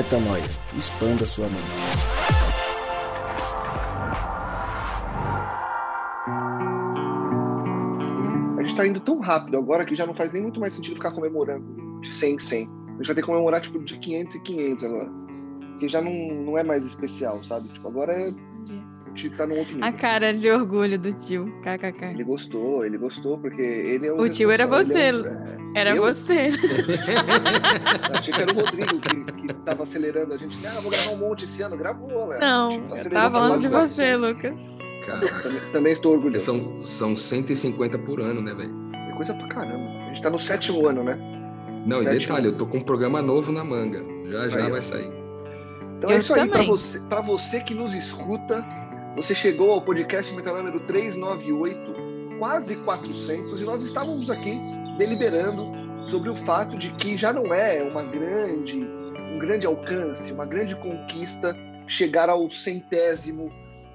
Metanoia. Expanda sua mente. A gente tá indo tão rápido agora que já não faz nem muito mais sentido ficar comemorando de 100 em 100. A gente vai ter que comemorar, tipo, de 500 e 500 agora. Que já não, não é mais especial, sabe? Tipo, agora é a gente tá num outro nível. A cara de orgulho do tio, kkk. Ele gostou, ele gostou, porque ele é o. O tio era você, responsável, ele é um- Era Eu? você. Achei que era o Rodrigo que, que tava acelerando a gente. Ah, vou gravar um monte esse ano. Gravou, velho. Não, Tipo, eu tava falando de você, 400. Lucas. Cara, Também, também estou orgulhoso. são, são 150 por ano, né, velho? É coisa pra caramba. A gente tá no sétimo ano, né? Não, e Sétimo. detalhe, eu tô com um programa novo na manga. Já já Aí, vai sair. Então Eu é isso aí. Pra também. você, pra você que nos escuta, você chegou ao podcast Metal número 398, quase 400, e nós estávamos aqui deliberando sobre o fato de que já não é uma grande, um grande alcance, uma grande conquista chegar ao centésimo,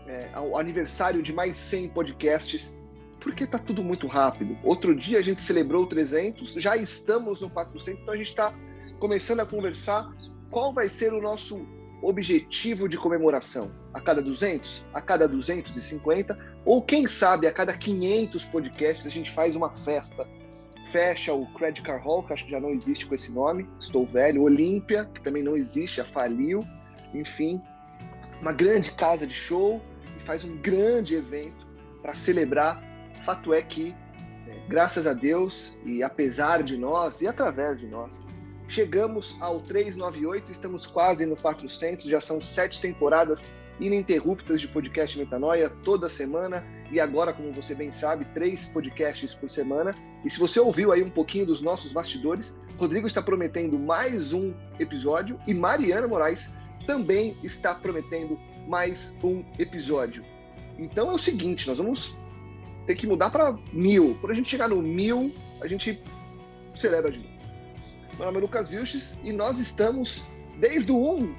é, ao aniversário de mais 100 podcasts, porque tá tudo muito rápido. Outro dia a gente celebrou o 300, já estamos no 400, então a gente está começando a conversar qual vai ser o nosso objetivo de comemoração? A cada 200? A cada 250? Ou quem sabe a cada 500 podcasts a gente faz uma festa? Fecha o Credit Card Hall, que acho que já não existe com esse nome, estou velho. Olímpia, que também não existe, já faliu. Enfim, uma grande casa de show e faz um grande evento para celebrar. Fato é que, né, graças a Deus e apesar de nós e através de nós, Chegamos ao 398, estamos quase no 400, já são sete temporadas ininterruptas de podcast Metanoia toda semana e agora, como você bem sabe, três podcasts por semana. E se você ouviu aí um pouquinho dos nossos bastidores, Rodrigo está prometendo mais um episódio e Mariana Moraes também está prometendo mais um episódio. Então é o seguinte, nós vamos ter que mudar para mil. Quando a gente chegar no mil, a gente celebra de novo. Meu nome é Lucas Vilches e nós estamos desde o 1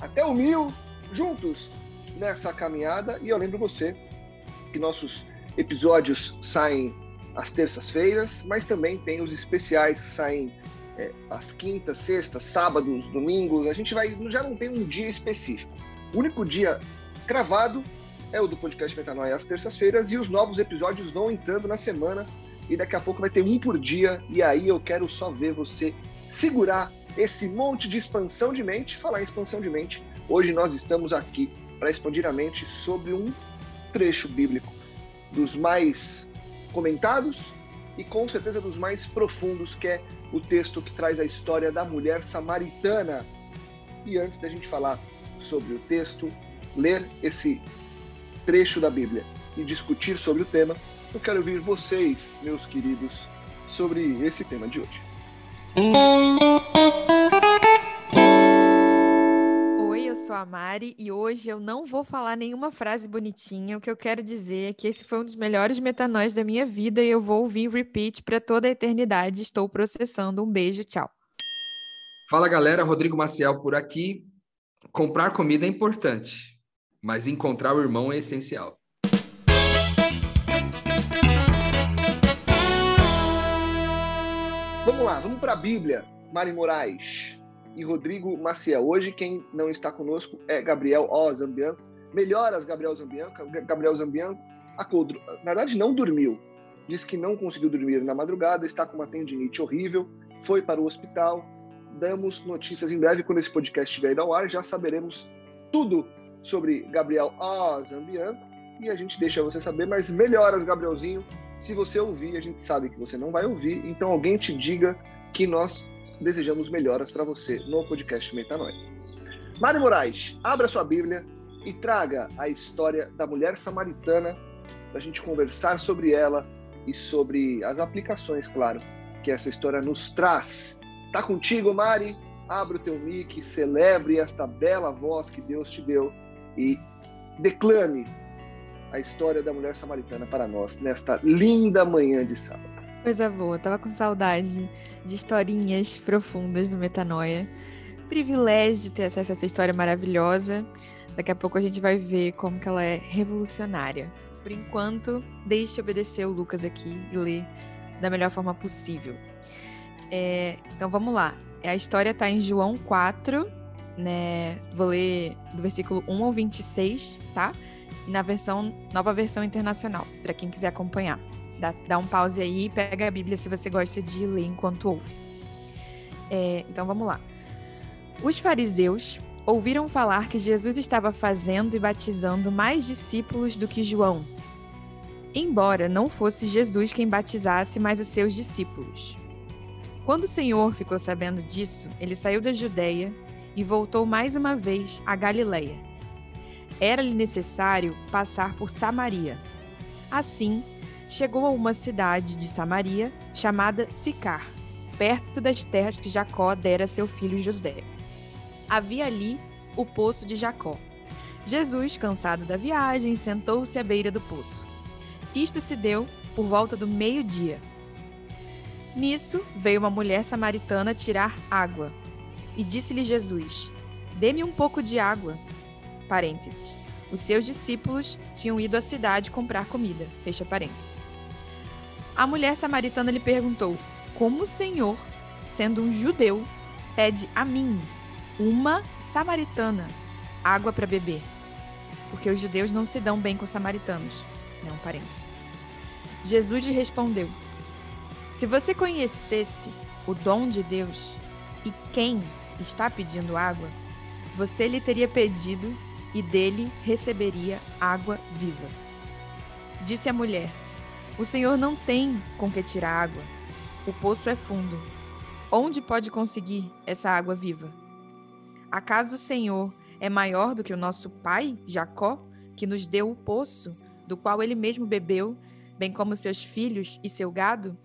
até o 1000 juntos nessa caminhada. E eu lembro você que nossos episódios saem às terças-feiras, mas também tem os especiais que saem é, às quintas, sextas, sábados, domingos. A gente vai já não tem um dia específico. O único dia cravado é o do podcast Metanoia às terças-feiras e os novos episódios vão entrando na semana e daqui a pouco vai ter um por dia e aí eu quero só ver você segurar esse monte de expansão de mente. Falar em expansão de mente, hoje nós estamos aqui para expandir a mente sobre um trecho bíblico dos mais comentados e com certeza dos mais profundos, que é o texto que traz a história da mulher samaritana. E antes da gente falar sobre o texto, ler esse trecho da Bíblia e discutir sobre o tema, eu quero ouvir vocês, meus queridos, sobre esse tema de hoje. Sou a Mari e hoje eu não vou falar nenhuma frase bonitinha. O que eu quero dizer é que esse foi um dos melhores metanóis da minha vida e eu vou ouvir repeat para toda a eternidade. Estou processando. Um beijo, tchau. Fala galera, Rodrigo Maciel por aqui. Comprar comida é importante, mas encontrar o irmão é essencial. Vamos lá, vamos para a Bíblia. Mari Moraes e Rodrigo Maciel. Hoje quem não está conosco é Gabriel O. Zambianco. Melhoras, Gabriel Zambianco. Gabriel Zambianco acordou, na verdade não dormiu. Diz que não conseguiu dormir na madrugada, está com uma tendinite horrível, foi para o hospital. Damos notícias em breve quando esse podcast estiver ao ar, já saberemos tudo sobre Gabriel O. Zambianco e a gente deixa você saber, mas melhoras, Gabrielzinho. Se você ouvir, a gente sabe que você não vai ouvir, então alguém te diga que nós desejamos melhoras para você no podcast Metanoia. Mário Moraes, abra sua Bíblia e traga a história da mulher samaritana para a gente conversar sobre ela e sobre as aplicações, claro, que essa história nos traz. Tá contigo, Mari? Abra o teu mic, celebre esta bela voz que Deus te deu e declame a história da mulher samaritana para nós nesta linda manhã de sábado. Coisa boa, tava com saudade de historinhas profundas do Metanoia. Privilégio de ter acesso a essa história maravilhosa. Daqui a pouco a gente vai ver como que ela é revolucionária. Por enquanto, deixe obedecer o Lucas aqui e ler da melhor forma possível. É, então vamos lá. A história está em João 4, né? Vou ler do versículo 1 ao 26, tá? E na versão, nova versão internacional, para quem quiser acompanhar. Dá, dá, um pause aí e pega a Bíblia se você gosta de ler enquanto ouve. É, então vamos lá. Os fariseus ouviram falar que Jesus estava fazendo e batizando mais discípulos do que João, embora não fosse Jesus quem batizasse, mas os seus discípulos. Quando o Senhor ficou sabendo disso, ele saiu da Judéia e voltou mais uma vez à Galiléia. Era-lhe necessário passar por Samaria. Assim, chegou a uma cidade de Samaria chamada Sicar, perto das terras que Jacó dera a seu filho José. Havia ali o poço de Jacó. Jesus, cansado da viagem, sentou-se à beira do poço. Isto se deu por volta do meio-dia. Nisso veio uma mulher samaritana tirar água. E disse-lhe Jesus: Dê-me um pouco de água. Parênteses. Os seus discípulos tinham ido à cidade comprar comida. Fecha parênteses. A mulher samaritana lhe perguntou: Como o Senhor, sendo um judeu, pede a mim, uma samaritana, água para beber? Porque os judeus não se dão bem com os samaritanos. Não, parênteses. Jesus lhe respondeu: Se você conhecesse o dom de Deus e quem está pedindo água, você lhe teria pedido e dele receberia água viva. Disse a mulher: O Senhor não tem com que tirar água. O poço é fundo. Onde pode conseguir essa água viva? Acaso o Senhor é maior do que o nosso pai, Jacó, que nos deu o poço, do qual ele mesmo bebeu, bem como seus filhos e seu gado?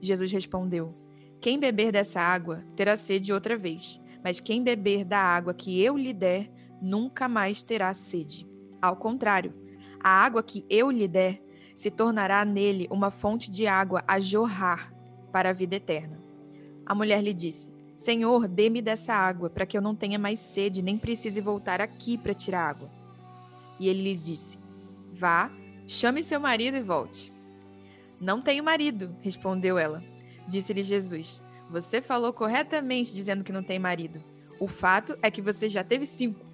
Jesus respondeu: Quem beber dessa água terá sede outra vez mas quem beber da água que eu lhe der, nunca mais terá sede. Ao contrário, a água que eu lhe der se tornará nele uma fonte de água a jorrar para a vida eterna. A mulher lhe disse: Senhor, dê-me dessa água, para que eu não tenha mais sede, nem precise voltar aqui para tirar água. E ele lhe disse: Vá, chame seu marido e volte. Não tenho marido, respondeu ela. Disse-lhe Jesus: você falou corretamente dizendo que não tem marido. O fato é que você já teve cinco.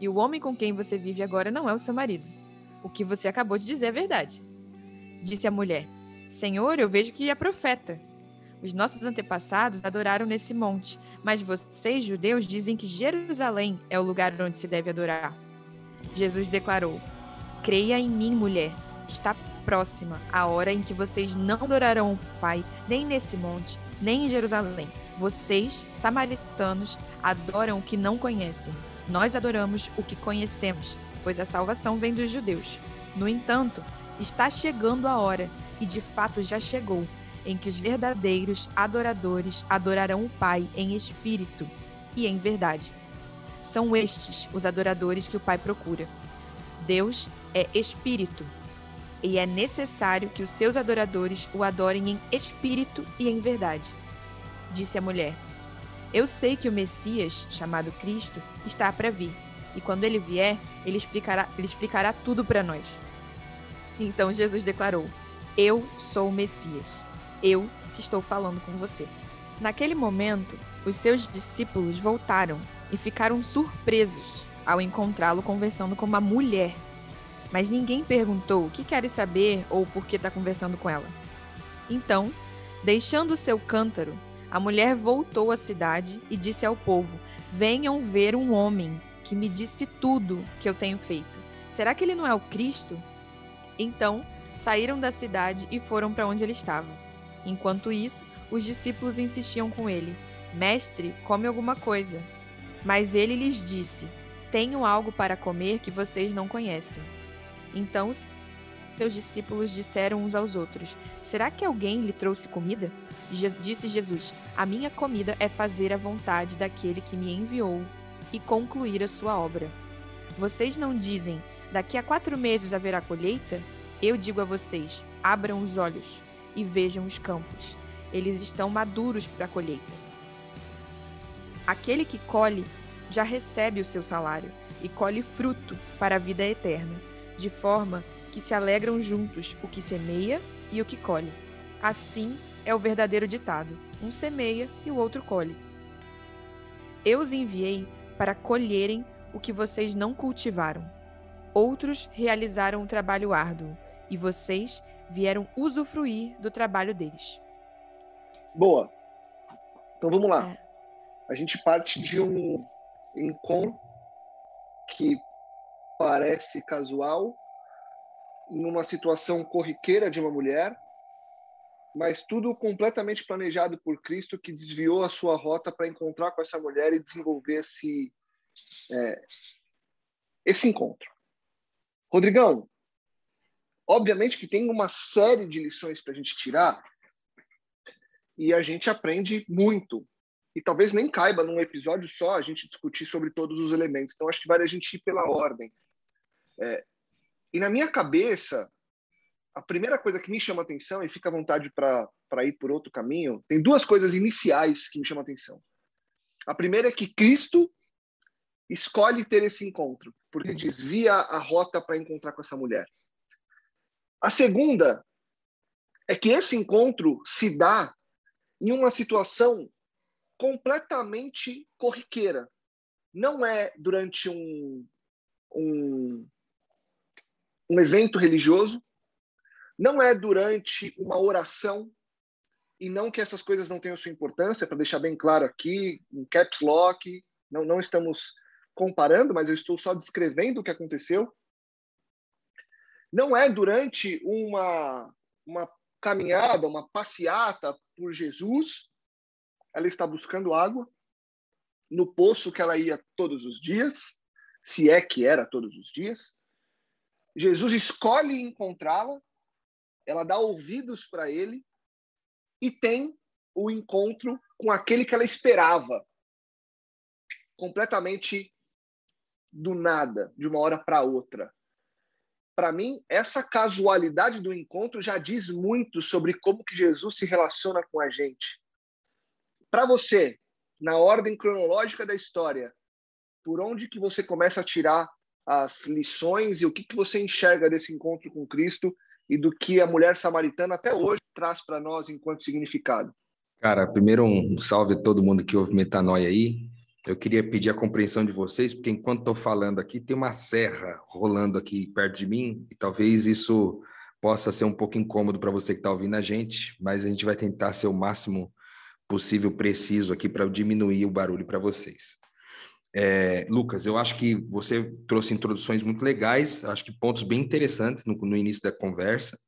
E o homem com quem você vive agora não é o seu marido. O que você acabou de dizer é verdade. Disse a mulher: Senhor, eu vejo que é profeta. Os nossos antepassados adoraram nesse monte, mas vocês, judeus, dizem que Jerusalém é o lugar onde se deve adorar. Jesus declarou: Creia em mim, mulher. Está próxima a hora em que vocês não adorarão o Pai, nem nesse monte, nem em Jerusalém. Vocês, samaritanos, adoram o que não conhecem. Nós adoramos o que conhecemos, pois a salvação vem dos judeus. No entanto, está chegando a hora, e de fato já chegou, em que os verdadeiros adoradores adorarão o Pai em espírito e em verdade. São estes os adoradores que o Pai procura. Deus é espírito, e é necessário que os seus adoradores o adorem em espírito e em verdade. Disse a mulher: Eu sei que o Messias, chamado Cristo, está para vir, e quando ele vier, ele explicará, ele explicará tudo para nós. Então Jesus declarou: Eu sou o Messias, eu que estou falando com você. Naquele momento, os seus discípulos voltaram e ficaram surpresos ao encontrá-lo conversando com uma mulher mas ninguém perguntou o que quer saber ou por que está conversando com ela. Então, deixando seu cântaro, a mulher voltou à cidade e disse ao povo: Venham ver um homem que me disse tudo que eu tenho feito. Será que ele não é o Cristo? Então, saíram da cidade e foram para onde ele estava. Enquanto isso, os discípulos insistiam com ele: Mestre, come alguma coisa. Mas ele lhes disse: Tenho algo para comer que vocês não conhecem. Então seus discípulos disseram uns aos outros: Será que alguém lhe trouxe comida? Disse Jesus: A minha comida é fazer a vontade daquele que me enviou e concluir a sua obra. Vocês não dizem: Daqui a quatro meses haverá colheita? Eu digo a vocês: abram os olhos e vejam os campos. Eles estão maduros para a colheita. Aquele que colhe já recebe o seu salário e colhe fruto para a vida eterna de forma que se alegram juntos o que semeia e o que colhe. Assim é o verdadeiro ditado: um semeia e o outro colhe. Eu os enviei para colherem o que vocês não cultivaram. Outros realizaram um trabalho árduo e vocês vieram usufruir do trabalho deles. Boa. Então vamos lá. É. A gente parte de um encontro que parece casual, em uma situação corriqueira de uma mulher, mas tudo completamente planejado por Cristo que desviou a sua rota para encontrar com essa mulher e desenvolver esse, é, esse encontro. Rodrigão, obviamente que tem uma série de lições para a gente tirar e a gente aprende muito. E talvez nem caiba num episódio só a gente discutir sobre todos os elementos. Então acho que vale a gente ir pela ordem. É, e na minha cabeça, a primeira coisa que me chama atenção, e fica à vontade para ir por outro caminho, tem duas coisas iniciais que me chamam atenção. A primeira é que Cristo escolhe ter esse encontro, porque desvia a rota para encontrar com essa mulher. A segunda é que esse encontro se dá em uma situação completamente corriqueira. Não é durante um, um, um evento religioso, não é durante uma oração, e não que essas coisas não tenham sua importância, para deixar bem claro aqui, em caps lock, não, não estamos comparando, mas eu estou só descrevendo o que aconteceu. Não é durante uma, uma caminhada, uma passeata por Jesus, ela está buscando água no poço que ela ia todos os dias, se é que era todos os dias. Jesus escolhe encontrá-la, ela dá ouvidos para ele e tem o encontro com aquele que ela esperava, completamente do nada, de uma hora para outra. Para mim, essa casualidade do encontro já diz muito sobre como que Jesus se relaciona com a gente. Para você, na ordem cronológica da história, por onde que você começa a tirar as lições e o que que você enxerga desse encontro com Cristo e do que a mulher samaritana até hoje traz para nós enquanto significado? Cara, primeiro um salve a todo mundo que ouve Metanoia aí. Eu queria pedir a compreensão de vocês, porque enquanto estou falando aqui, tem uma serra rolando aqui perto de mim, e talvez isso possa ser um pouco incômodo para você que está ouvindo a gente, mas a gente vai tentar ser o máximo possível preciso aqui para diminuir o barulho para vocês. É, Lucas, eu acho que você trouxe introduções muito legais, acho que pontos bem interessantes no, no início da conversa.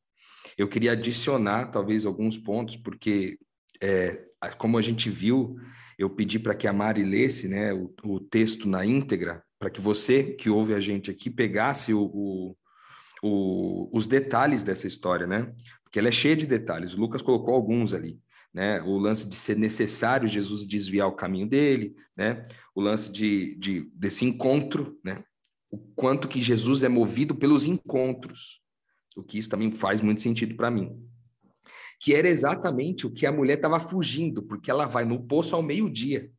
Eu queria adicionar talvez alguns pontos, porque é, como a gente viu, eu pedi para que a Mari lesse né, o, o texto na íntegra, para que você que ouve a gente aqui pegasse o, o, o, os detalhes dessa história, né? Porque ela é cheia de detalhes. O Lucas colocou alguns ali. Né, o lance de ser necessário Jesus desviar o caminho dele, né, o lance de, de, desse encontro, né, o quanto que Jesus é movido pelos encontros, o que isso também faz muito sentido para mim que era exatamente o que a mulher estava fugindo, porque ela vai no poço ao meio-dia.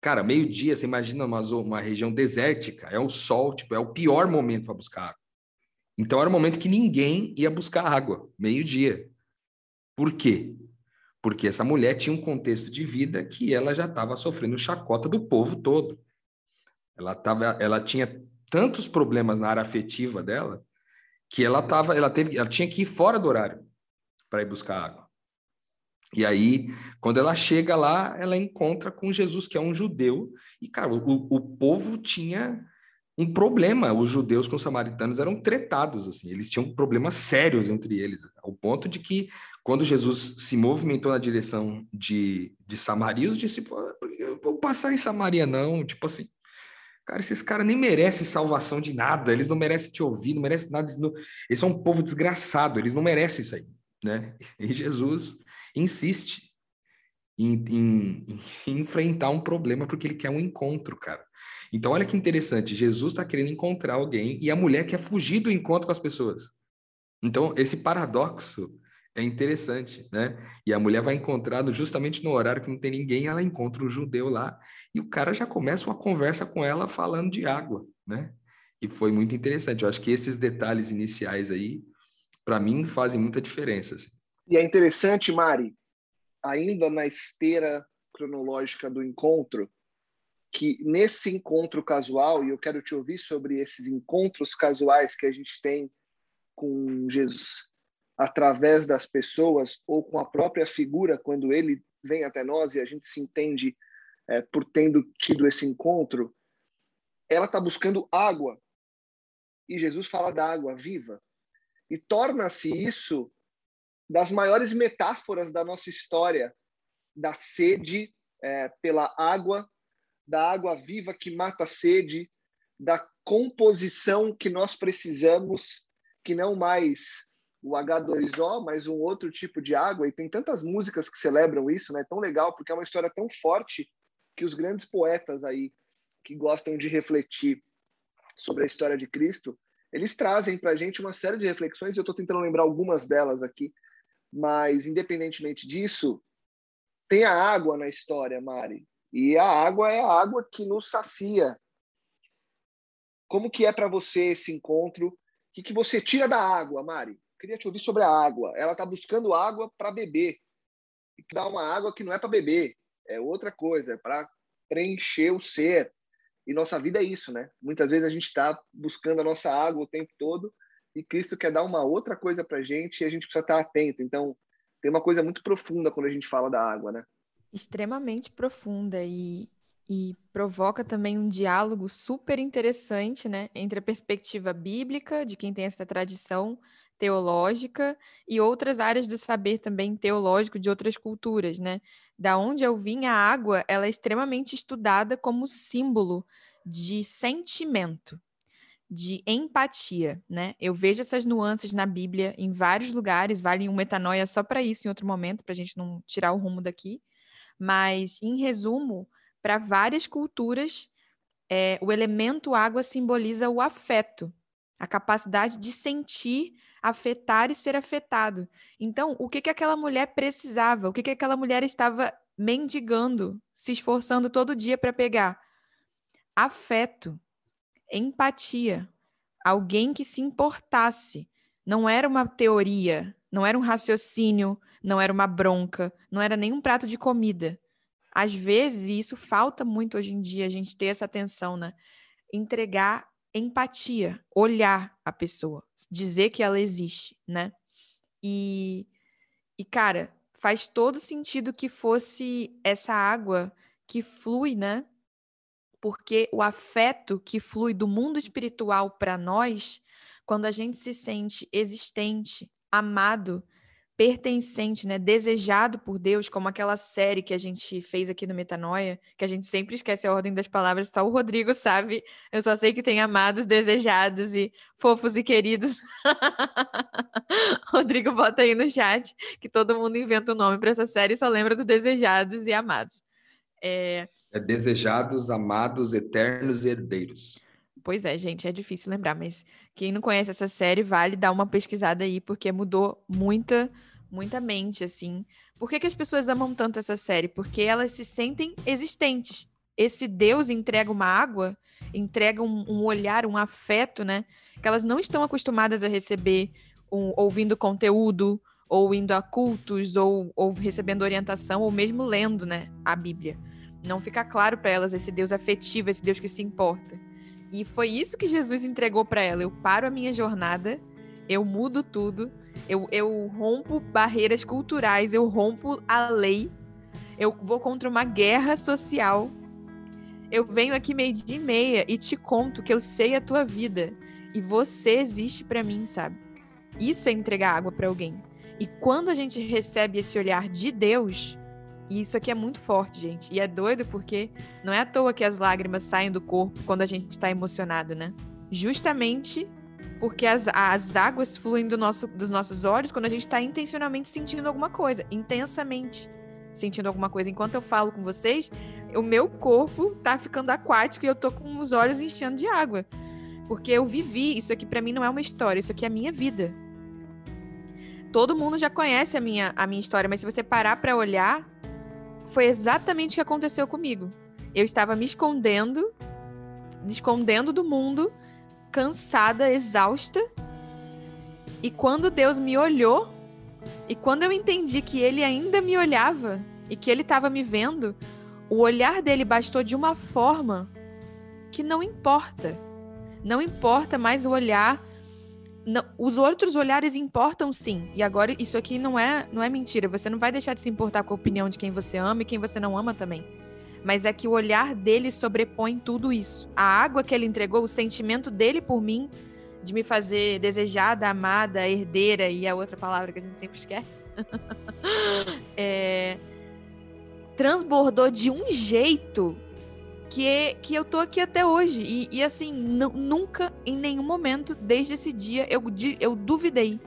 Cara, meio-dia, você imagina uma, uma região desértica, é o sol, tipo, é o pior momento para buscar água. Então era o momento que ninguém ia buscar água, meio-dia. Por quê? Porque essa mulher tinha um contexto de vida que ela já estava sofrendo chacota do povo todo. Ela, tava, ela tinha tantos problemas na área afetiva dela que ela, tava, ela, teve, ela tinha que ir fora do horário para ir buscar água. E aí, quando ela chega lá, ela encontra com Jesus, que é um judeu. E, cara, o, o povo tinha um problema. Os judeus com os samaritanos eram tretados, assim. Eles tinham problemas sérios entre eles, ao ponto de que, quando Jesus se movimentou na direção de, de Samaria, os discípulos, eu vou passar em Samaria, não. Tipo assim, Cara, esses caras nem merecem salvação de nada, eles não merecem te ouvir, não merecem nada. Eles, não... eles são um povo desgraçado, eles não merecem isso aí né? E Jesus insiste em, em, em, enfrentar um problema porque ele quer um encontro, cara. Então, olha que interessante, Jesus está querendo encontrar alguém e a mulher quer fugir do encontro com as pessoas. Então, esse paradoxo é interessante, né? E a mulher vai encontrar justamente no horário que não tem ninguém, ela encontra o um judeu lá e o cara já começa uma conversa com ela falando de água, né? E foi muito interessante. Eu acho que esses detalhes iniciais aí para mim, fazem muita diferença. Assim. E é interessante, Mari, ainda na esteira cronológica do encontro, que nesse encontro casual, e eu quero te ouvir sobre esses encontros casuais que a gente tem com Jesus através das pessoas ou com a própria figura quando ele vem até nós e a gente se entende é, por tendo tido esse encontro, ela está buscando água e Jesus fala da água viva e torna-se isso das maiores metáforas da nossa história, da sede é, pela água, da água viva que mata a sede, da composição que nós precisamos, que não mais o H2O, mas um outro tipo de água. E tem tantas músicas que celebram isso, né? Tão legal, porque é uma história tão forte que os grandes poetas aí que gostam de refletir sobre a história de Cristo, eles trazem para a gente uma série de reflexões. Eu estou tentando lembrar algumas delas aqui, mas independentemente disso, tem a água na história, Mari. E a água é a água que nos sacia. Como que é para você esse encontro? O que, que você tira da água, Mari? Queria te ouvir sobre a água. Ela está buscando água para beber. E dá uma água que não é para beber, é outra coisa, é para preencher o ser. E nossa vida é isso, né? Muitas vezes a gente está buscando a nossa água o tempo todo e Cristo quer dar uma outra coisa para gente e a gente precisa estar atento. Então, tem uma coisa muito profunda quando a gente fala da água, né? Extremamente profunda e, e provoca também um diálogo super interessante, né? Entre a perspectiva bíblica, de quem tem essa tradição teológica, e outras áreas do saber também teológico de outras culturas, né? Da onde eu vim, a água, ela é extremamente estudada como símbolo de sentimento de empatia, né? Eu vejo essas nuances na Bíblia em vários lugares, vale um metanoia só para isso em outro momento, para a gente não tirar o rumo daqui. Mas, em resumo, para várias culturas, é, o elemento água simboliza o afeto, a capacidade de sentir, afetar e ser afetado. Então, o que, que aquela mulher precisava? O que, que aquela mulher estava mendigando, se esforçando todo dia para pegar? Afeto empatia, alguém que se importasse. Não era uma teoria, não era um raciocínio, não era uma bronca, não era nem um prato de comida. Às vezes, e isso falta muito hoje em dia, a gente ter essa atenção, né? Entregar empatia, olhar a pessoa, dizer que ela existe, né? E, e cara, faz todo sentido que fosse essa água que flui, né? porque o afeto que flui do mundo espiritual para nós, quando a gente se sente existente, amado, pertencente, né, desejado por Deus, como aquela série que a gente fez aqui no Metanoia, que a gente sempre esquece a ordem das palavras, só o Rodrigo sabe. Eu só sei que tem amados, desejados e fofos e queridos. Rodrigo bota aí no chat que todo mundo inventa um nome para essa série e só lembra do desejados e amados. É... é desejados, amados, eternos e herdeiros. Pois é, gente, é difícil lembrar, mas quem não conhece essa série, vale dar uma pesquisada aí, porque mudou muita, muita mente, assim. Por que, que as pessoas amam tanto essa série? Porque elas se sentem existentes. Esse Deus entrega uma água, entrega um, um olhar, um afeto, né? Que elas não estão acostumadas a receber um, ouvindo conteúdo, ou indo a cultos, ou, ou recebendo orientação, ou mesmo lendo né, a Bíblia. Não fica claro para elas esse Deus afetivo, esse Deus que se importa. E foi isso que Jesus entregou para ela. Eu paro a minha jornada, eu mudo tudo, eu, eu rompo barreiras culturais, eu rompo a lei, eu vou contra uma guerra social. Eu venho aqui meio dia e meia e te conto que eu sei a tua vida e você existe para mim, sabe? Isso é entregar água para alguém. E quando a gente recebe esse olhar de Deus, e isso aqui é muito forte, gente. E é doido porque não é à toa que as lágrimas saem do corpo quando a gente está emocionado, né? Justamente porque as, as águas fluem do nosso, dos nossos olhos quando a gente está intencionalmente sentindo alguma coisa, intensamente sentindo alguma coisa. Enquanto eu falo com vocês, o meu corpo tá ficando aquático e eu tô com os olhos enchendo de água. Porque eu vivi, isso aqui para mim não é uma história, isso aqui é a minha vida todo mundo já conhece a minha, a minha história, mas se você parar para olhar, foi exatamente o que aconteceu comigo. Eu estava me escondendo, me escondendo do mundo, cansada, exausta. E quando Deus me olhou, e quando eu entendi que ele ainda me olhava e que ele estava me vendo, o olhar dele bastou de uma forma que não importa. Não importa mais o olhar. Não, os outros olhares importam sim. E agora isso aqui não é, não é mentira. Você não vai deixar de se importar com a opinião de quem você ama e quem você não ama também. Mas é que o olhar dele sobrepõe tudo isso. A água que ele entregou, o sentimento dele por mim, de me fazer desejada, amada, herdeira e a outra palavra que a gente sempre esquece. é, transbordou de um jeito que, que eu tô aqui até hoje. E, e assim, nunca, em nenhum momento, desde esse dia, eu, eu duvidei.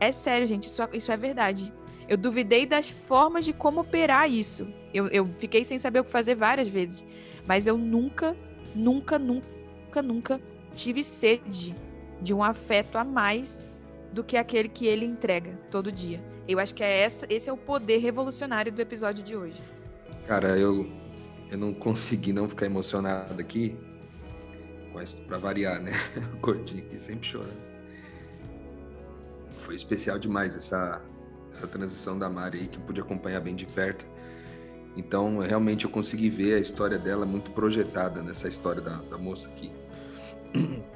É sério, gente, isso, isso é verdade. Eu duvidei das formas de como operar isso. Eu, eu fiquei sem saber o que fazer várias vezes. Mas eu nunca, nunca, nunca, nunca tive sede de um afeto a mais do que aquele que ele entrega todo dia. Eu acho que é essa, esse é o poder revolucionário do episódio de hoje. Cara, eu, eu não consegui não ficar emocionado aqui, para variar, né? O gordinho aqui sempre chorando. Foi especial demais essa, essa transição da Mari aí, que eu pude acompanhar bem de perto. Então, realmente, eu consegui ver a história dela muito projetada nessa história da, da moça aqui.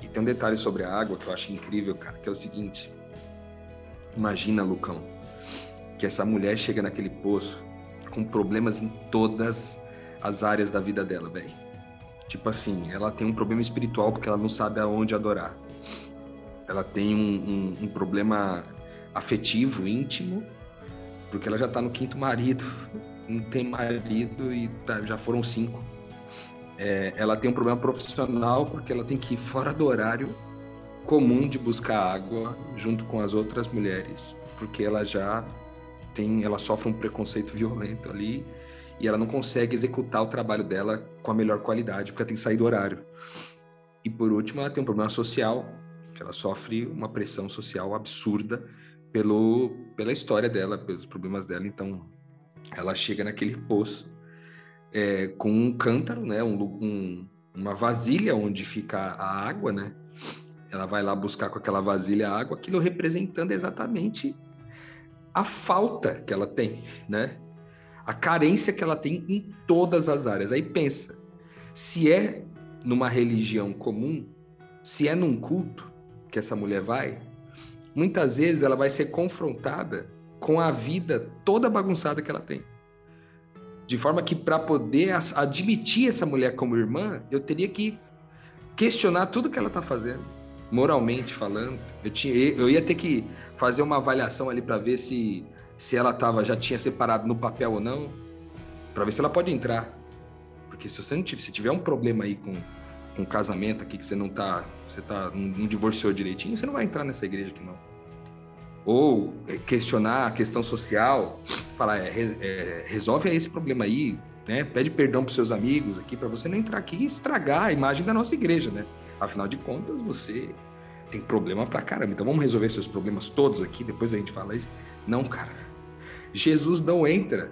E tem um detalhe sobre a água que eu acho incrível, cara, que é o seguinte. Imagina, Lucão, que essa mulher chega naquele poço com problemas em todas as áreas da vida dela, velho. Tipo assim, ela tem um problema espiritual porque ela não sabe aonde adorar. Ela tem um, um, um problema afetivo, íntimo, porque ela já tá no quinto marido, não tem marido e tá, já foram cinco. É, ela tem um problema profissional porque ela tem que ir fora do horário comum de buscar água junto com as outras mulheres, porque ela já tem, ela sofre um preconceito violento ali e ela não consegue executar o trabalho dela com a melhor qualidade, porque ela tem que sair do horário. E por último, ela tem um problema social, que ela sofre uma pressão social absurda pelo, pela história dela, pelos problemas dela. Então, ela chega naquele poço é, com um cântaro, né, um, um, uma vasilha onde fica a água, né? Ela vai lá buscar com aquela vasilha a água, aquilo representando exatamente a falta que ela tem, né? A carência que ela tem em todas as áreas. Aí pensa, se é numa religião comum, se é num culto que essa mulher vai, muitas vezes ela vai ser confrontada com a vida toda bagunçada que ela tem. De forma que para poder admitir essa mulher como irmã, eu teria que questionar tudo que ela está fazendo moralmente falando. Eu, tinha, eu ia ter que fazer uma avaliação ali para ver se, se ela tava, já tinha separado no papel ou não, para ver se ela pode entrar. Porque se você não tiver, se tiver um problema aí com, com casamento aqui, que você não tá, você tá, não, divorciou direitinho, você não vai entrar nessa igreja aqui não. Ou questionar a questão social, falar, é, é, resolve esse problema aí, né? Pede perdão para seus amigos aqui, para você não entrar aqui e estragar a imagem da nossa igreja, né? Afinal de contas, você tem problema pra caramba. Então vamos resolver seus problemas todos aqui, depois a gente fala isso. Não, cara. Jesus não entra.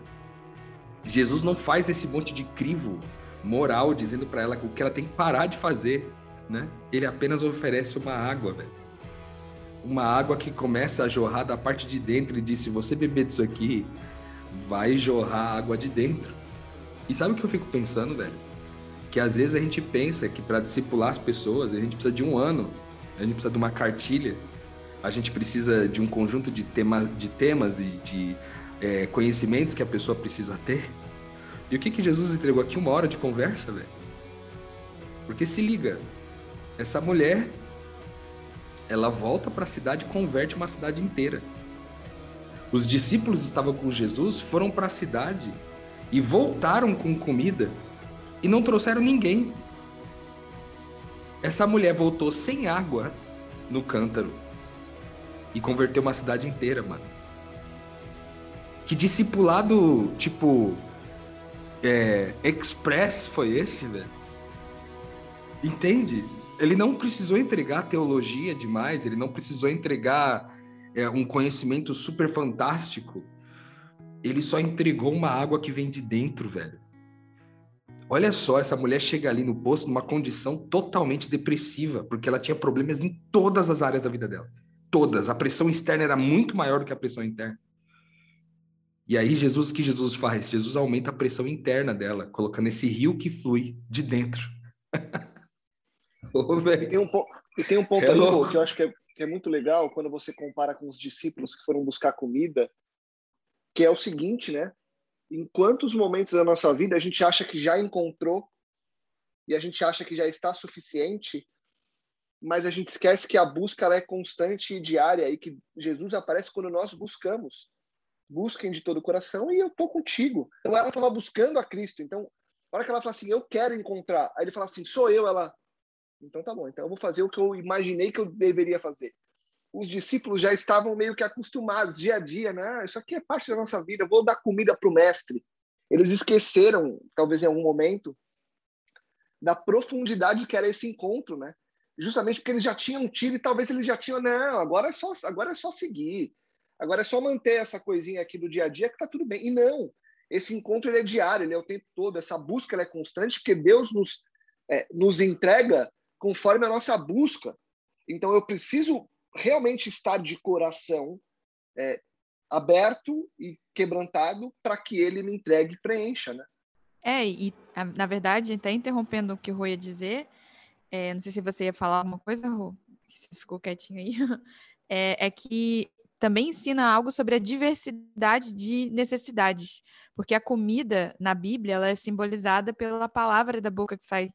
Jesus não faz esse monte de crivo moral dizendo para ela o que ela tem que parar de fazer, né? Ele apenas oferece uma água, velho. Uma água que começa a jorrar da parte de dentro e diz: se você beber disso aqui, vai jorrar água de dentro. E sabe o que eu fico pensando, velho? que às vezes a gente pensa que para discipular as pessoas a gente precisa de um ano, a gente precisa de uma cartilha, a gente precisa de um conjunto de, tema, de temas e de é, conhecimentos que a pessoa precisa ter. E o que, que Jesus entregou aqui? Uma hora de conversa, velho. Porque se liga, essa mulher, ela volta para a cidade e converte uma cidade inteira. Os discípulos estavam com Jesus, foram para a cidade e voltaram com comida e não trouxeram ninguém. Essa mulher voltou sem água no cântaro e converteu uma cidade inteira, mano. Que discipulado, tipo, é, express foi esse, velho? Entende? Ele não precisou entregar teologia demais, ele não precisou entregar é, um conhecimento super fantástico. Ele só entregou uma água que vem de dentro, velho. Olha só, essa mulher chega ali no posto numa condição totalmente depressiva, porque ela tinha problemas em todas as áreas da vida dela. Todas. A pressão externa era muito maior do que a pressão interna. E aí Jesus, o que Jesus faz? Jesus aumenta a pressão interna dela, colocando esse rio que flui de dentro. oh, e, tem um e tem um ponto é aí pô, que eu acho que é, que é muito legal quando você compara com os discípulos que foram buscar comida, que é o seguinte, né? Em quantos momentos da nossa vida a gente acha que já encontrou e a gente acha que já está suficiente, mas a gente esquece que a busca é constante e diária e que Jesus aparece quando nós buscamos busquem de todo o coração e eu tô contigo. Então ela estava buscando a Cristo. Então, na hora que ela fala assim, eu quero encontrar, aí ele fala assim, sou eu, ela. Então tá bom, então eu vou fazer o que eu imaginei que eu deveria fazer. Os discípulos já estavam meio que acostumados, dia a dia, né? Isso aqui é parte da nossa vida, vou dar comida para o mestre. Eles esqueceram, talvez em algum momento, da profundidade que era esse encontro, né? Justamente porque eles já tinham tido e talvez eles já tinham, não, agora é só, agora é só seguir Agora é só manter essa coisinha aqui do dia a dia que tá tudo bem. E não, esse encontro ele é diário, ele é o tempo todo, essa busca é constante, porque Deus nos, é, nos entrega conforme a nossa busca. Então eu preciso realmente estar de coração é, aberto e quebrantado para que ele me entregue e preencha, né? É, e na verdade, até interrompendo o que o Rô ia dizer, é, não sei se você ia falar alguma coisa, Rô, que você ficou quietinho aí, é, é que também ensina algo sobre a diversidade de necessidades, porque a comida na Bíblia ela é simbolizada pela palavra da boca que sai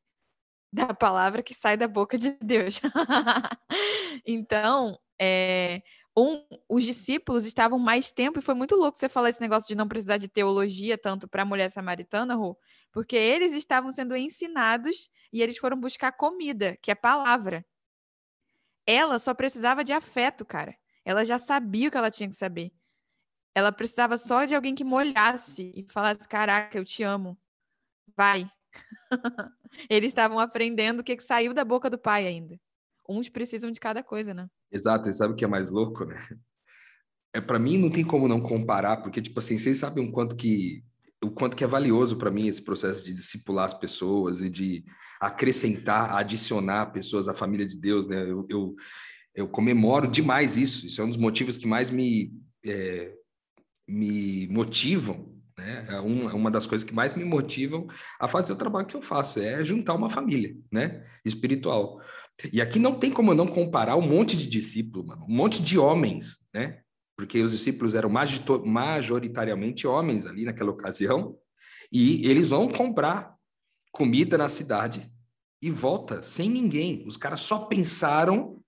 da palavra que sai da boca de Deus. então, é, um, os discípulos estavam mais tempo, e foi muito louco você falar esse negócio de não precisar de teologia tanto para a mulher samaritana, Ru, porque eles estavam sendo ensinados e eles foram buscar comida, que é palavra. Ela só precisava de afeto, cara. Ela já sabia o que ela tinha que saber. Ela precisava só de alguém que molhasse e falasse: Caraca, eu te amo. Vai. Eles estavam aprendendo o que, que saiu da boca do pai ainda. Uns precisam de cada coisa, né? Exato, e sabe o que é mais louco, né? É para mim não tem como não comparar, porque tipo assim, vocês sabem o quanto que o quanto que é valioso para mim esse processo de discipular as pessoas e de acrescentar, adicionar pessoas à família de Deus, né? Eu, eu, eu comemoro demais isso. Isso é um dos motivos que mais me, é, me motivam, né? É, um, é, uma das coisas que mais me motivam a fazer o trabalho que eu faço, é juntar uma família, né? Espiritual. E aqui não tem como eu não comparar um monte de discípulos, mano, um monte de homens, né? Porque os discípulos eram majoritariamente homens ali naquela ocasião, e eles vão comprar comida na cidade e volta sem ninguém. Os caras só pensaram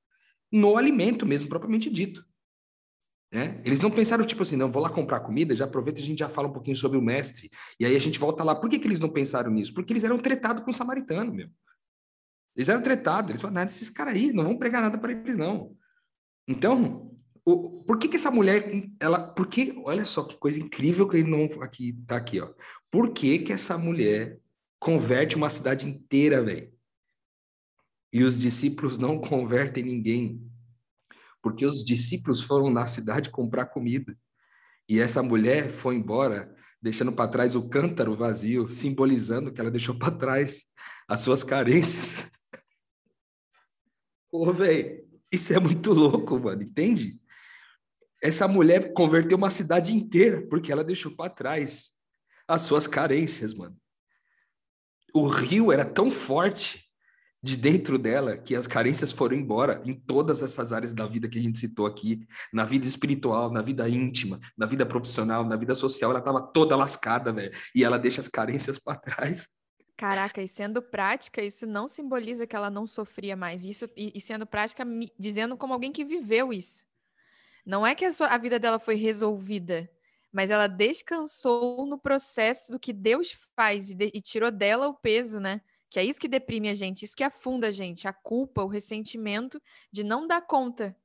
no alimento mesmo, propriamente dito. Né? Eles não pensaram, tipo assim, não, vou lá comprar comida, já aproveita e a gente já fala um pouquinho sobre o mestre. E aí a gente volta lá. Por que, que eles não pensaram nisso? Porque eles eram tretados com o samaritano, meu. Eles eram tretados. Eles falaram, nada, esses caras aí, não vão pregar nada para eles, não. Então, o, por que, que essa mulher, ela, por que, olha só que coisa incrível que ele não, aqui, tá aqui, ó. Por que que essa mulher converte uma cidade inteira, velho? E os discípulos não convertem ninguém, porque os discípulos foram na cidade comprar comida. E essa mulher foi embora, deixando para trás o cântaro vazio, simbolizando que ela deixou para trás as suas carências. Ô, velho, isso é muito louco, mano, entende? Essa mulher converteu uma cidade inteira porque ela deixou para trás as suas carências, mano. O rio era tão forte de dentro dela que as carências foram embora em todas essas áreas da vida que a gente citou aqui, na vida espiritual, na vida íntima, na vida profissional, na vida social, ela estava toda lascada, velho, e ela deixa as carências para trás. Caraca, e sendo prática, isso não simboliza que ela não sofria mais. Isso e, e sendo prática, me, dizendo como alguém que viveu isso. Não é que a, sua, a vida dela foi resolvida, mas ela descansou no processo do que Deus faz e, de, e tirou dela o peso, né? Que é isso que deprime a gente, isso que afunda a gente, a culpa, o ressentimento de não dar conta.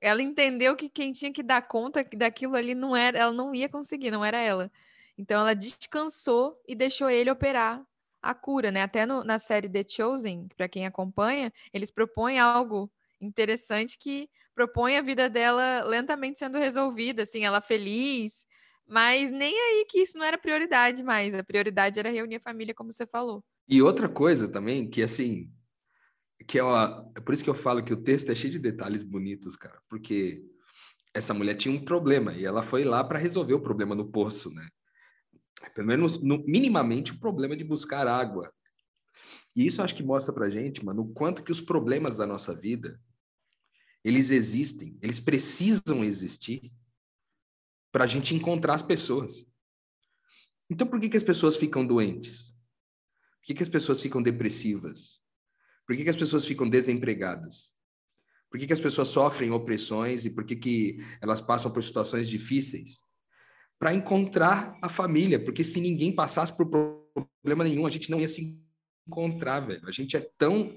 Ela entendeu que quem tinha que dar conta daquilo ali não era, ela não ia conseguir, não era ela. Então ela descansou e deixou ele operar a cura, né? Até no, na série The Chosen, para quem acompanha, eles propõem algo interessante que propõe a vida dela lentamente sendo resolvida, assim, ela feliz, mas nem aí que isso não era prioridade mais. A prioridade era reunir a família, como você falou. E outra coisa também, que assim, que é, uma, é por isso que eu falo que o texto é cheio de detalhes bonitos, cara, porque essa mulher tinha um problema e ela foi lá para resolver o problema no poço, né? Pelo menos no, minimamente o problema de buscar água. E isso acho que mostra para gente, mano, o quanto que os problemas da nossa vida eles existem, eles precisam existir para a gente encontrar as pessoas. Então, por que, que as pessoas ficam doentes? Por que, que as pessoas ficam depressivas? Por que, que as pessoas ficam desempregadas? Por que, que as pessoas sofrem opressões e por que, que elas passam por situações difíceis? Para encontrar a família, porque se ninguém passasse por problema nenhum, a gente não ia se encontrar, velho. A gente é tão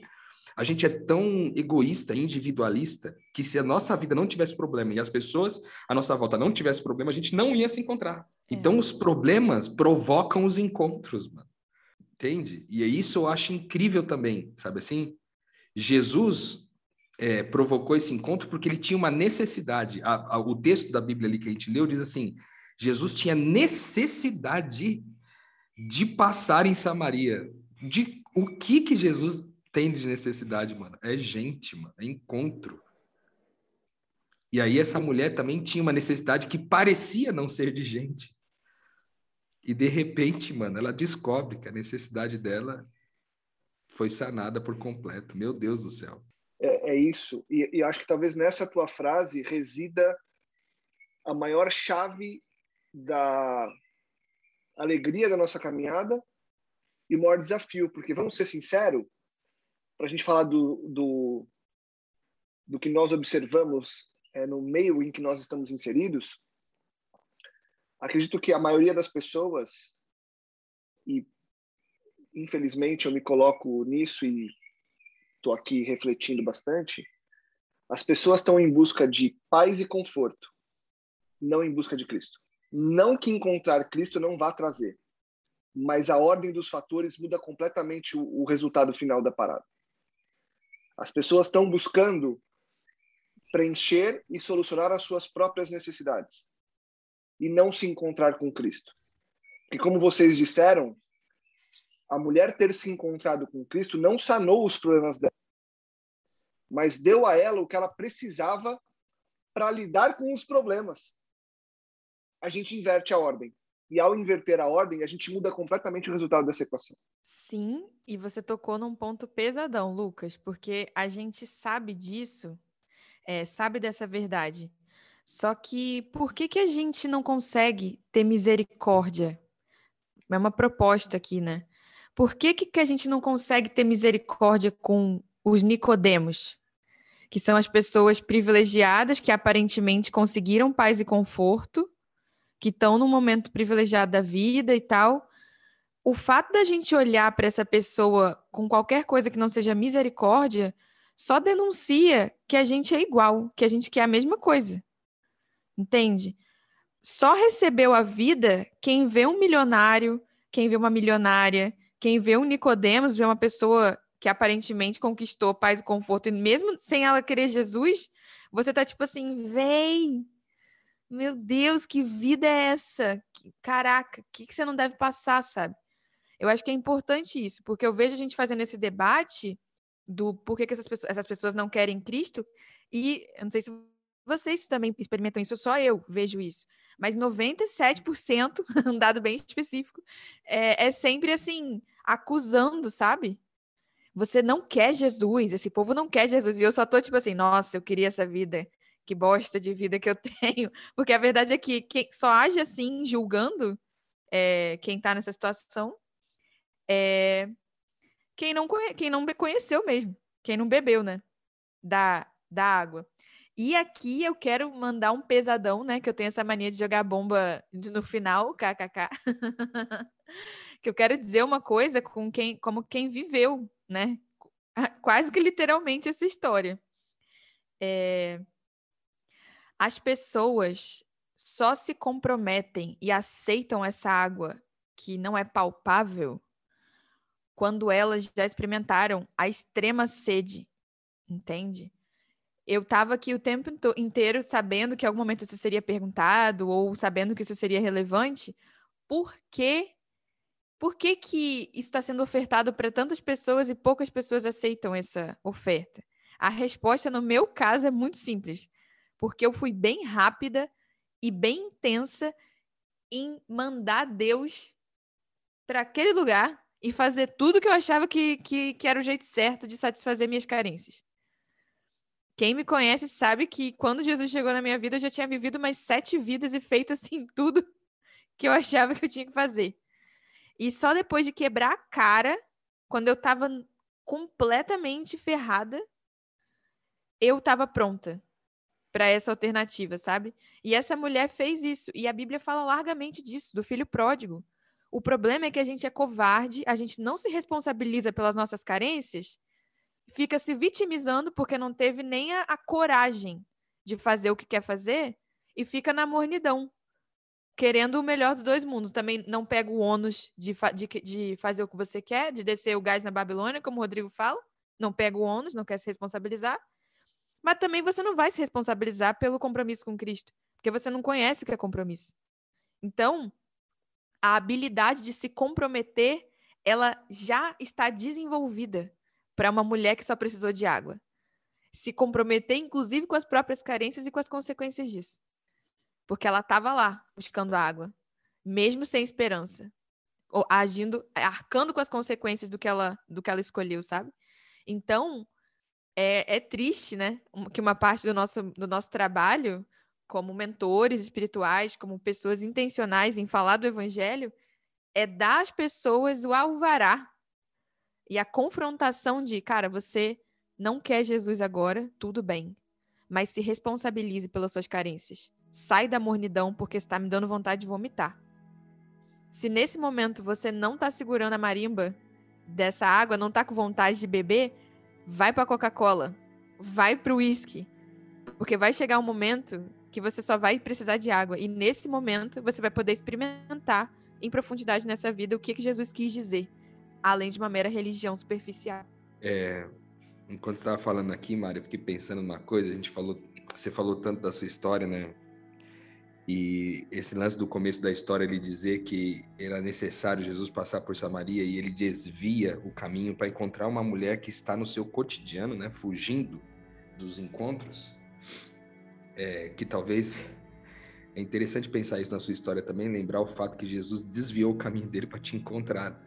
a gente é tão egoísta, individualista, que se a nossa vida não tivesse problema e as pessoas à nossa volta não tivessem problema, a gente não ia se encontrar. É. Então, os problemas provocam os encontros, mano. Entende? E isso eu acho incrível também, sabe assim? Jesus é, provocou esse encontro porque ele tinha uma necessidade. A, a, o texto da Bíblia ali que a gente leu diz assim: Jesus tinha necessidade de passar em Samaria. De o que que Jesus tem de necessidade, mano? É gente, mano, é encontro. E aí essa mulher também tinha uma necessidade que parecia não ser de gente. E de repente, mano, ela descobre que a necessidade dela foi sanada por completo. Meu Deus do céu. É, é isso. E, e acho que talvez nessa tua frase resida a maior chave da alegria da nossa caminhada e o maior desafio, porque vamos ser sinceros, para a gente falar do, do, do que nós observamos é, no meio em que nós estamos inseridos, acredito que a maioria das pessoas, e infelizmente eu me coloco nisso e estou aqui refletindo bastante, as pessoas estão em busca de paz e conforto, não em busca de Cristo. Não que encontrar Cristo não vá trazer, mas a ordem dos fatores muda completamente o, o resultado final da parada. As pessoas estão buscando preencher e solucionar as suas próprias necessidades e não se encontrar com Cristo. E como vocês disseram, a mulher ter se encontrado com Cristo não sanou os problemas dela, mas deu a ela o que ela precisava para lidar com os problemas. A gente inverte a ordem. E ao inverter a ordem, a gente muda completamente o resultado dessa equação. Sim, e você tocou num ponto pesadão, Lucas, porque a gente sabe disso, é, sabe dessa verdade. Só que por que, que a gente não consegue ter misericórdia? É uma proposta aqui, né? Por que, que a gente não consegue ter misericórdia com os Nicodemos? Que são as pessoas privilegiadas que aparentemente conseguiram paz e conforto, que estão num momento privilegiado da vida e tal, o fato da gente olhar para essa pessoa com qualquer coisa que não seja misericórdia só denuncia que a gente é igual, que a gente quer a mesma coisa. Entende? Só recebeu a vida quem vê um milionário, quem vê uma milionária, quem vê um Nicodemos, vê uma pessoa que aparentemente conquistou paz e conforto, e mesmo sem ela querer Jesus, você tá tipo assim, vem, meu Deus, que vida é essa? Caraca, o que, que você não deve passar, sabe? Eu acho que é importante isso, porque eu vejo a gente fazendo esse debate do por que, que essas, pessoas, essas pessoas não querem Cristo, e eu não sei se vocês também experimentam isso, só eu vejo isso. Mas 97%, um dado bem específico, é, é sempre assim, acusando, sabe? Você não quer Jesus, esse povo não quer Jesus. E eu só tô tipo assim, nossa, eu queria essa vida que bosta de vida que eu tenho. Porque a verdade é que quem só age assim, julgando é, quem está nessa situação, é quem não, conhe, quem não conheceu mesmo, quem não bebeu, né? Da, da água. E aqui eu quero mandar um pesadão, né? Que eu tenho essa mania de jogar bomba no final, kkk. que eu quero dizer uma coisa com quem, como quem viveu, né? Quase que literalmente essa história. É, as pessoas só se comprometem e aceitam essa água que não é palpável quando elas já experimentaram a extrema sede, entende? Eu estava aqui o tempo inteiro sabendo que em algum momento isso seria perguntado ou sabendo que isso seria relevante. Por quê? Por que, que isso está sendo ofertado para tantas pessoas e poucas pessoas aceitam essa oferta? A resposta, no meu caso, é muito simples porque eu fui bem rápida e bem intensa em mandar Deus para aquele lugar e fazer tudo que eu achava que, que, que era o jeito certo de satisfazer minhas carências. Quem me conhece sabe que quando Jesus chegou na minha vida, eu já tinha vivido mais sete vidas e feito assim tudo que eu achava que eu tinha que fazer. E só depois de quebrar a cara, quando eu tava completamente ferrada, eu tava pronta para essa alternativa, sabe? E essa mulher fez isso. E a Bíblia fala largamente disso, do filho pródigo. O problema é que a gente é covarde, a gente não se responsabiliza pelas nossas carências, fica se vitimizando porque não teve nem a, a coragem de fazer o que quer fazer e fica na mornidão, querendo o melhor dos dois mundos. Também não pega o ônus de, de, de fazer o que você quer, de descer o gás na Babilônia, como o Rodrigo fala. Não pega o ônus, não quer se responsabilizar. Mas também você não vai se responsabilizar pelo compromisso com Cristo, porque você não conhece o que é compromisso. Então, a habilidade de se comprometer, ela já está desenvolvida para uma mulher que só precisou de água. Se comprometer, inclusive, com as próprias carências e com as consequências disso. Porque ela estava lá buscando água, mesmo sem esperança, ou agindo, arcando com as consequências do que ela, do que ela escolheu, sabe? Então, é, é triste, né? Que uma parte do nosso, do nosso trabalho como mentores espirituais, como pessoas intencionais em falar do evangelho, é dar às pessoas o alvará e a confrontação de, cara, você não quer Jesus agora, tudo bem, mas se responsabilize pelas suas carências. Sai da mornidão porque está me dando vontade de vomitar. Se nesse momento você não está segurando a marimba dessa água, não está com vontade de beber, vai para Coca-Cola, vai para o uísque, porque vai chegar um momento que você só vai precisar de água. E nesse momento você vai poder experimentar em profundidade nessa vida o que, que Jesus quis dizer, além de uma mera religião superficial. É, enquanto estava falando aqui, Mário, eu fiquei pensando numa coisa. A gente falou, você falou tanto da sua história, né? E esse lance do começo da história, ele dizer que era necessário Jesus passar por Samaria e ele desvia o caminho para encontrar uma mulher que está no seu cotidiano, né? Fugindo dos encontros é, que talvez é interessante pensar isso na sua história também, lembrar o fato que Jesus desviou o caminho dele para te encontrar.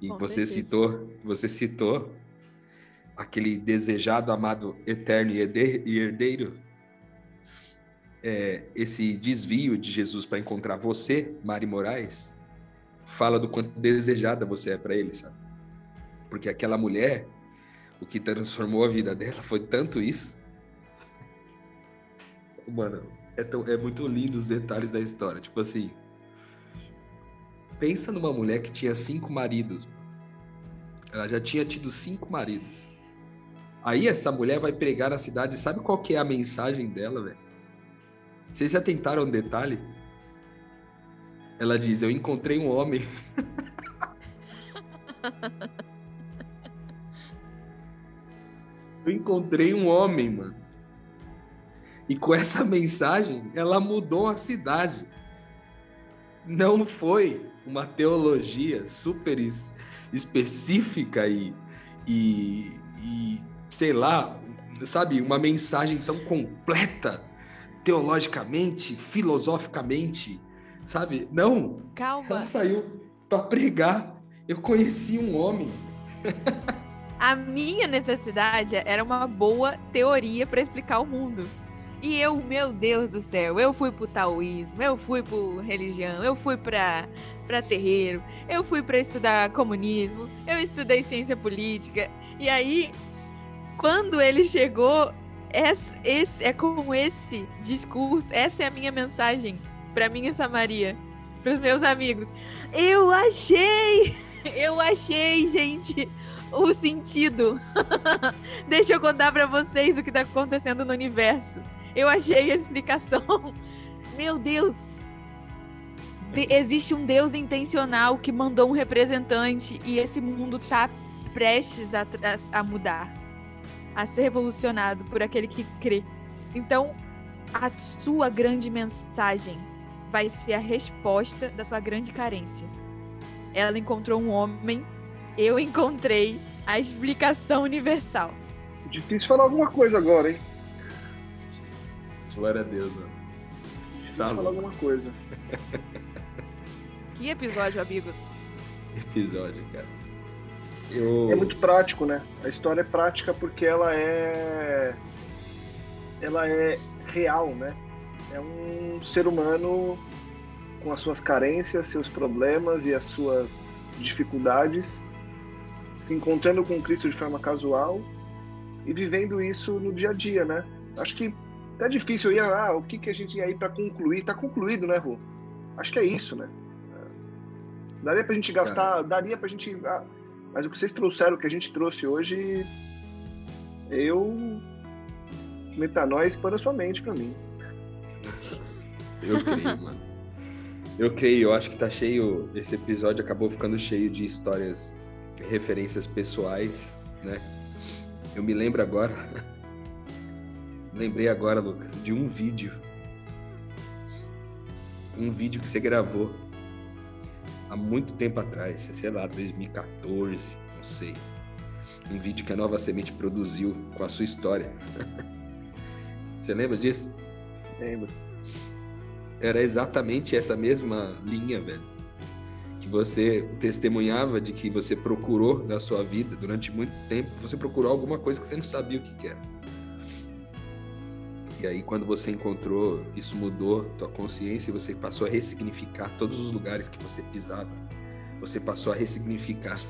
E Com você certeza. citou, você citou aquele desejado, amado, eterno e herdeiro. É, esse desvio de Jesus para encontrar você, Mari Moraes, fala do quanto desejada você é para ele, sabe? Porque aquela mulher, o que transformou a vida dela foi tanto isso Mano, é, tão, é muito lindo os detalhes da história. Tipo assim. Pensa numa mulher que tinha cinco maridos. Ela já tinha tido cinco maridos. Aí essa mulher vai pregar na cidade. Sabe qual que é a mensagem dela, velho? Vocês já tentaram um detalhe? Ela diz: Eu encontrei um homem. Eu encontrei um homem, mano. E com essa mensagem, ela mudou a cidade. Não foi uma teologia super específica e, e, e, sei lá, sabe, uma mensagem tão completa teologicamente, filosoficamente, sabe? Não. Calma. Ela saiu para pregar. Eu conheci um homem. A minha necessidade era uma boa teoria para explicar o mundo. E eu, meu Deus do céu, eu fui pro taoísmo, eu fui pro religião, eu fui pra, pra terreiro, eu fui para estudar comunismo, eu estudei ciência política. E aí, quando ele chegou, esse, esse é com esse discurso, essa é a minha mensagem para minha Samaria, para os meus amigos. Eu achei, eu achei, gente, o sentido. Deixa eu contar para vocês o que está acontecendo no universo. Eu achei a explicação. Meu Deus! De existe um Deus intencional que mandou um representante e esse mundo tá prestes a, a, a mudar, a ser revolucionado por aquele que crê. Então, a sua grande mensagem vai ser a resposta da sua grande carência. Ela encontrou um homem, eu encontrei a explicação universal. Difícil falar alguma coisa agora, hein? Glória a Deus, mano. Deixa Tá eu te falar alguma coisa. Que episódio, amigos? Episódio, cara. Eu... É muito prático, né? A história é prática porque ela é. Ela é real, né? É um ser humano com as suas carências, seus problemas e as suas dificuldades, se encontrando com Cristo de forma casual e vivendo isso no dia a dia, né? Acho que é difícil ir, ah, o que, que a gente ia aí para concluir? Tá concluído, né, Rô? Acho que é isso, né? Daria pra gente gastar, daria pra gente. ah, mas o que vocês trouxeram, o que a gente trouxe hoje, eu. Metanoia expanda sua mente pra mim. Eu creio, mano. Eu creio, eu acho que tá cheio. Esse episódio acabou ficando cheio de histórias, referências pessoais, né? Eu me lembro agora. Lembrei agora, Lucas, de um vídeo. Um vídeo que você gravou há muito tempo atrás, sei lá, 2014, não sei. Um vídeo que a Nova Semente produziu com a sua história. Você lembra disso? Lembro. era exatamente essa mesma linha, velho. Que você testemunhava de que você procurou na sua vida durante muito tempo, você procurou alguma coisa que você não sabia o que, era. E aí, quando você encontrou, isso mudou tua consciência e você passou a ressignificar todos os lugares que você pisava. Você passou a ressignificar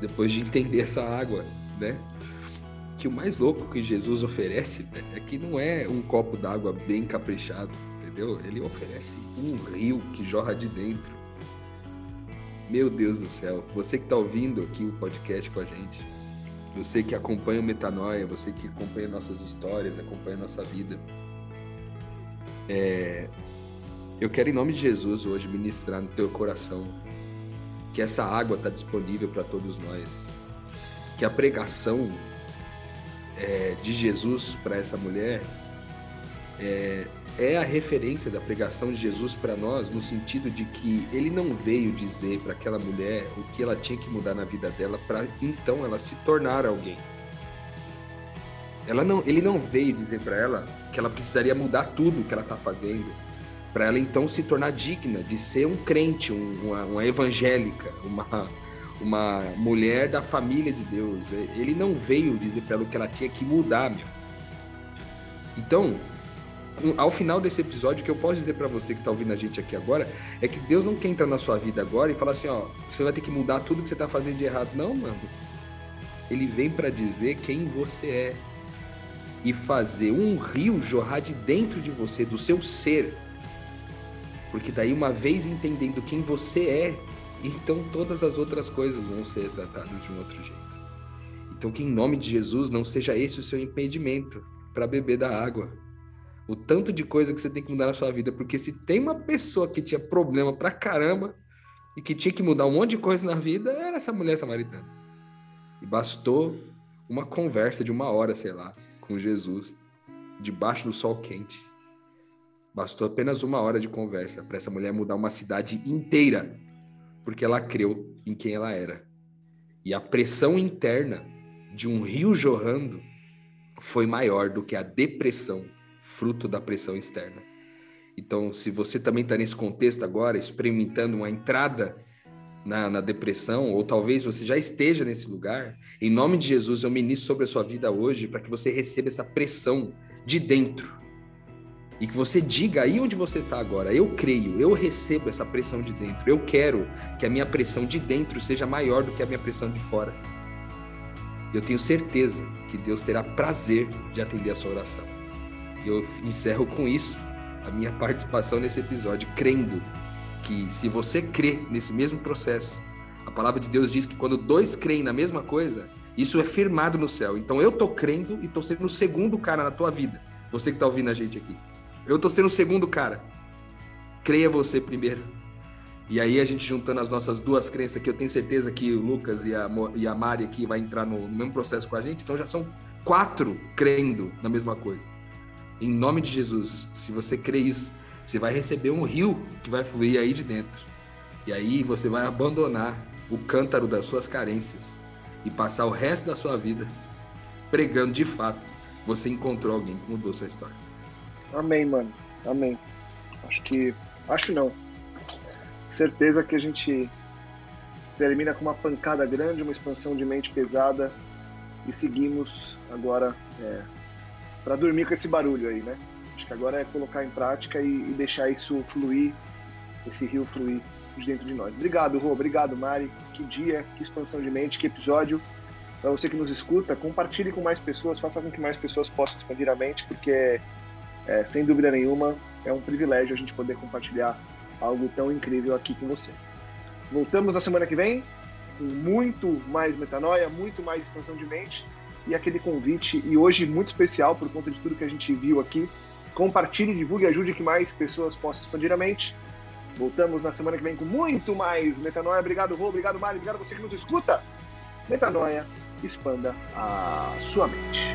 depois de entender essa água, né? Que o mais louco que Jesus oferece né, é que não é um copo d'água bem caprichado, entendeu? Ele oferece um rio que jorra de dentro. Meu Deus do céu, você que está ouvindo aqui o podcast com a gente, você que acompanha o Metanoia, você que acompanha nossas histórias, acompanha nossa vida, é, eu quero em nome de Jesus hoje ministrar no teu coração que essa água está disponível para todos nós, que a pregação é, de Jesus para essa mulher é, é a referência da pregação de Jesus para nós, no sentido de que ele não veio dizer para aquela mulher o que ela tinha que mudar na vida dela para então ela se tornar alguém. Ela não, ele não veio dizer para ela que ela precisaria mudar tudo que ela está fazendo, para ela então se tornar digna de ser um crente, um, uma, uma evangélica, uma, uma mulher da família de Deus. Ele não veio dizer para ela o que ela tinha que mudar, meu. Então, ao final desse episódio, o que eu posso dizer para você que está ouvindo a gente aqui agora é que Deus não quer entrar na sua vida agora e falar assim, ó, você vai ter que mudar tudo que você está fazendo de errado. Não, mano. Ele vem para dizer quem você é e fazer um rio jorrar de dentro de você, do seu ser. Porque daí, uma vez entendendo quem você é, então todas as outras coisas vão ser tratadas de um outro jeito. Então, que em nome de Jesus não seja esse o seu impedimento para beber da água. O tanto de coisa que você tem que mudar na sua vida, porque se tem uma pessoa que tinha problema pra caramba e que tinha que mudar um monte de coisa na vida, era essa mulher samaritana. E bastou uma conversa de uma hora, sei lá, com Jesus, debaixo do sol quente. Bastou apenas uma hora de conversa para essa mulher mudar uma cidade inteira, porque ela creu em quem ela era. E a pressão interna de um rio jorrando foi maior do que a depressão, fruto da pressão externa. Então, se você também está nesse contexto agora, experimentando uma entrada na, na, depressão, ou talvez você já esteja nesse lugar, em nome de Jesus eu ministro sobre a sua vida hoje para que você receba essa pressão de dentro. E que você diga aí onde você está agora, eu creio, eu recebo essa pressão de dentro, eu quero que a minha pressão de dentro seja maior do que a minha pressão de fora. Eu tenho certeza que Deus terá prazer de atender a sua oração. Eu encerro com isso a minha participação nesse episódio, crendo que se você crê nesse mesmo processo, a palavra de Deus diz que quando dois creem na mesma coisa, isso é firmado no céu. Então eu tô crendo e tô sendo o segundo cara na tua vida. Você que tá ouvindo a gente aqui. Eu tô sendo o segundo cara. Creia você primeiro. E aí a gente juntando as nossas duas crenças aqui, eu tenho certeza que o Lucas e a, e a Mari aqui vai entrar no, no mesmo processo com a gente. Então já são quatro crendo na mesma coisa. Em nome de Jesus, se você crê isso, você vai receber um rio que vai fluir aí de dentro. E aí você vai abandonar o cântaro das suas carências e passar o resto da sua vida pregando de fato. Você encontrou alguém que mudou sua história. Amém, mano. Amém. Acho que. Acho não. Certeza que a gente termina com uma pancada grande, uma expansão de mente pesada e seguimos agora é, para dormir com esse barulho aí, né? Acho que agora é colocar em prática e, e, deixar isso fluir, esse rio fluir de dentro de nós. Obrigado, Rô. Obrigado, Mari. Que dia, que expansão de mente, que episódio. Para você que nos escuta, compartilhe com mais pessoas, faça com que mais pessoas possam expandir a mente, porque, é, sem dúvida nenhuma, é um privilégio a gente poder compartilhar algo tão incrível aqui com você. Voltamos na semana que vem com muito mais metanoia, muito mais expansão de mente e aquele convite, e hoje muito especial por conta de tudo que a gente viu aqui. Compartilhe, divulgue e ajude que mais pessoas possam expandir a mente. Voltamos na semana que vem com muito mais metanoia. Obrigado, Rô, obrigado, Mari, obrigado você que nos escuta. Metanoia expanda a sua mente.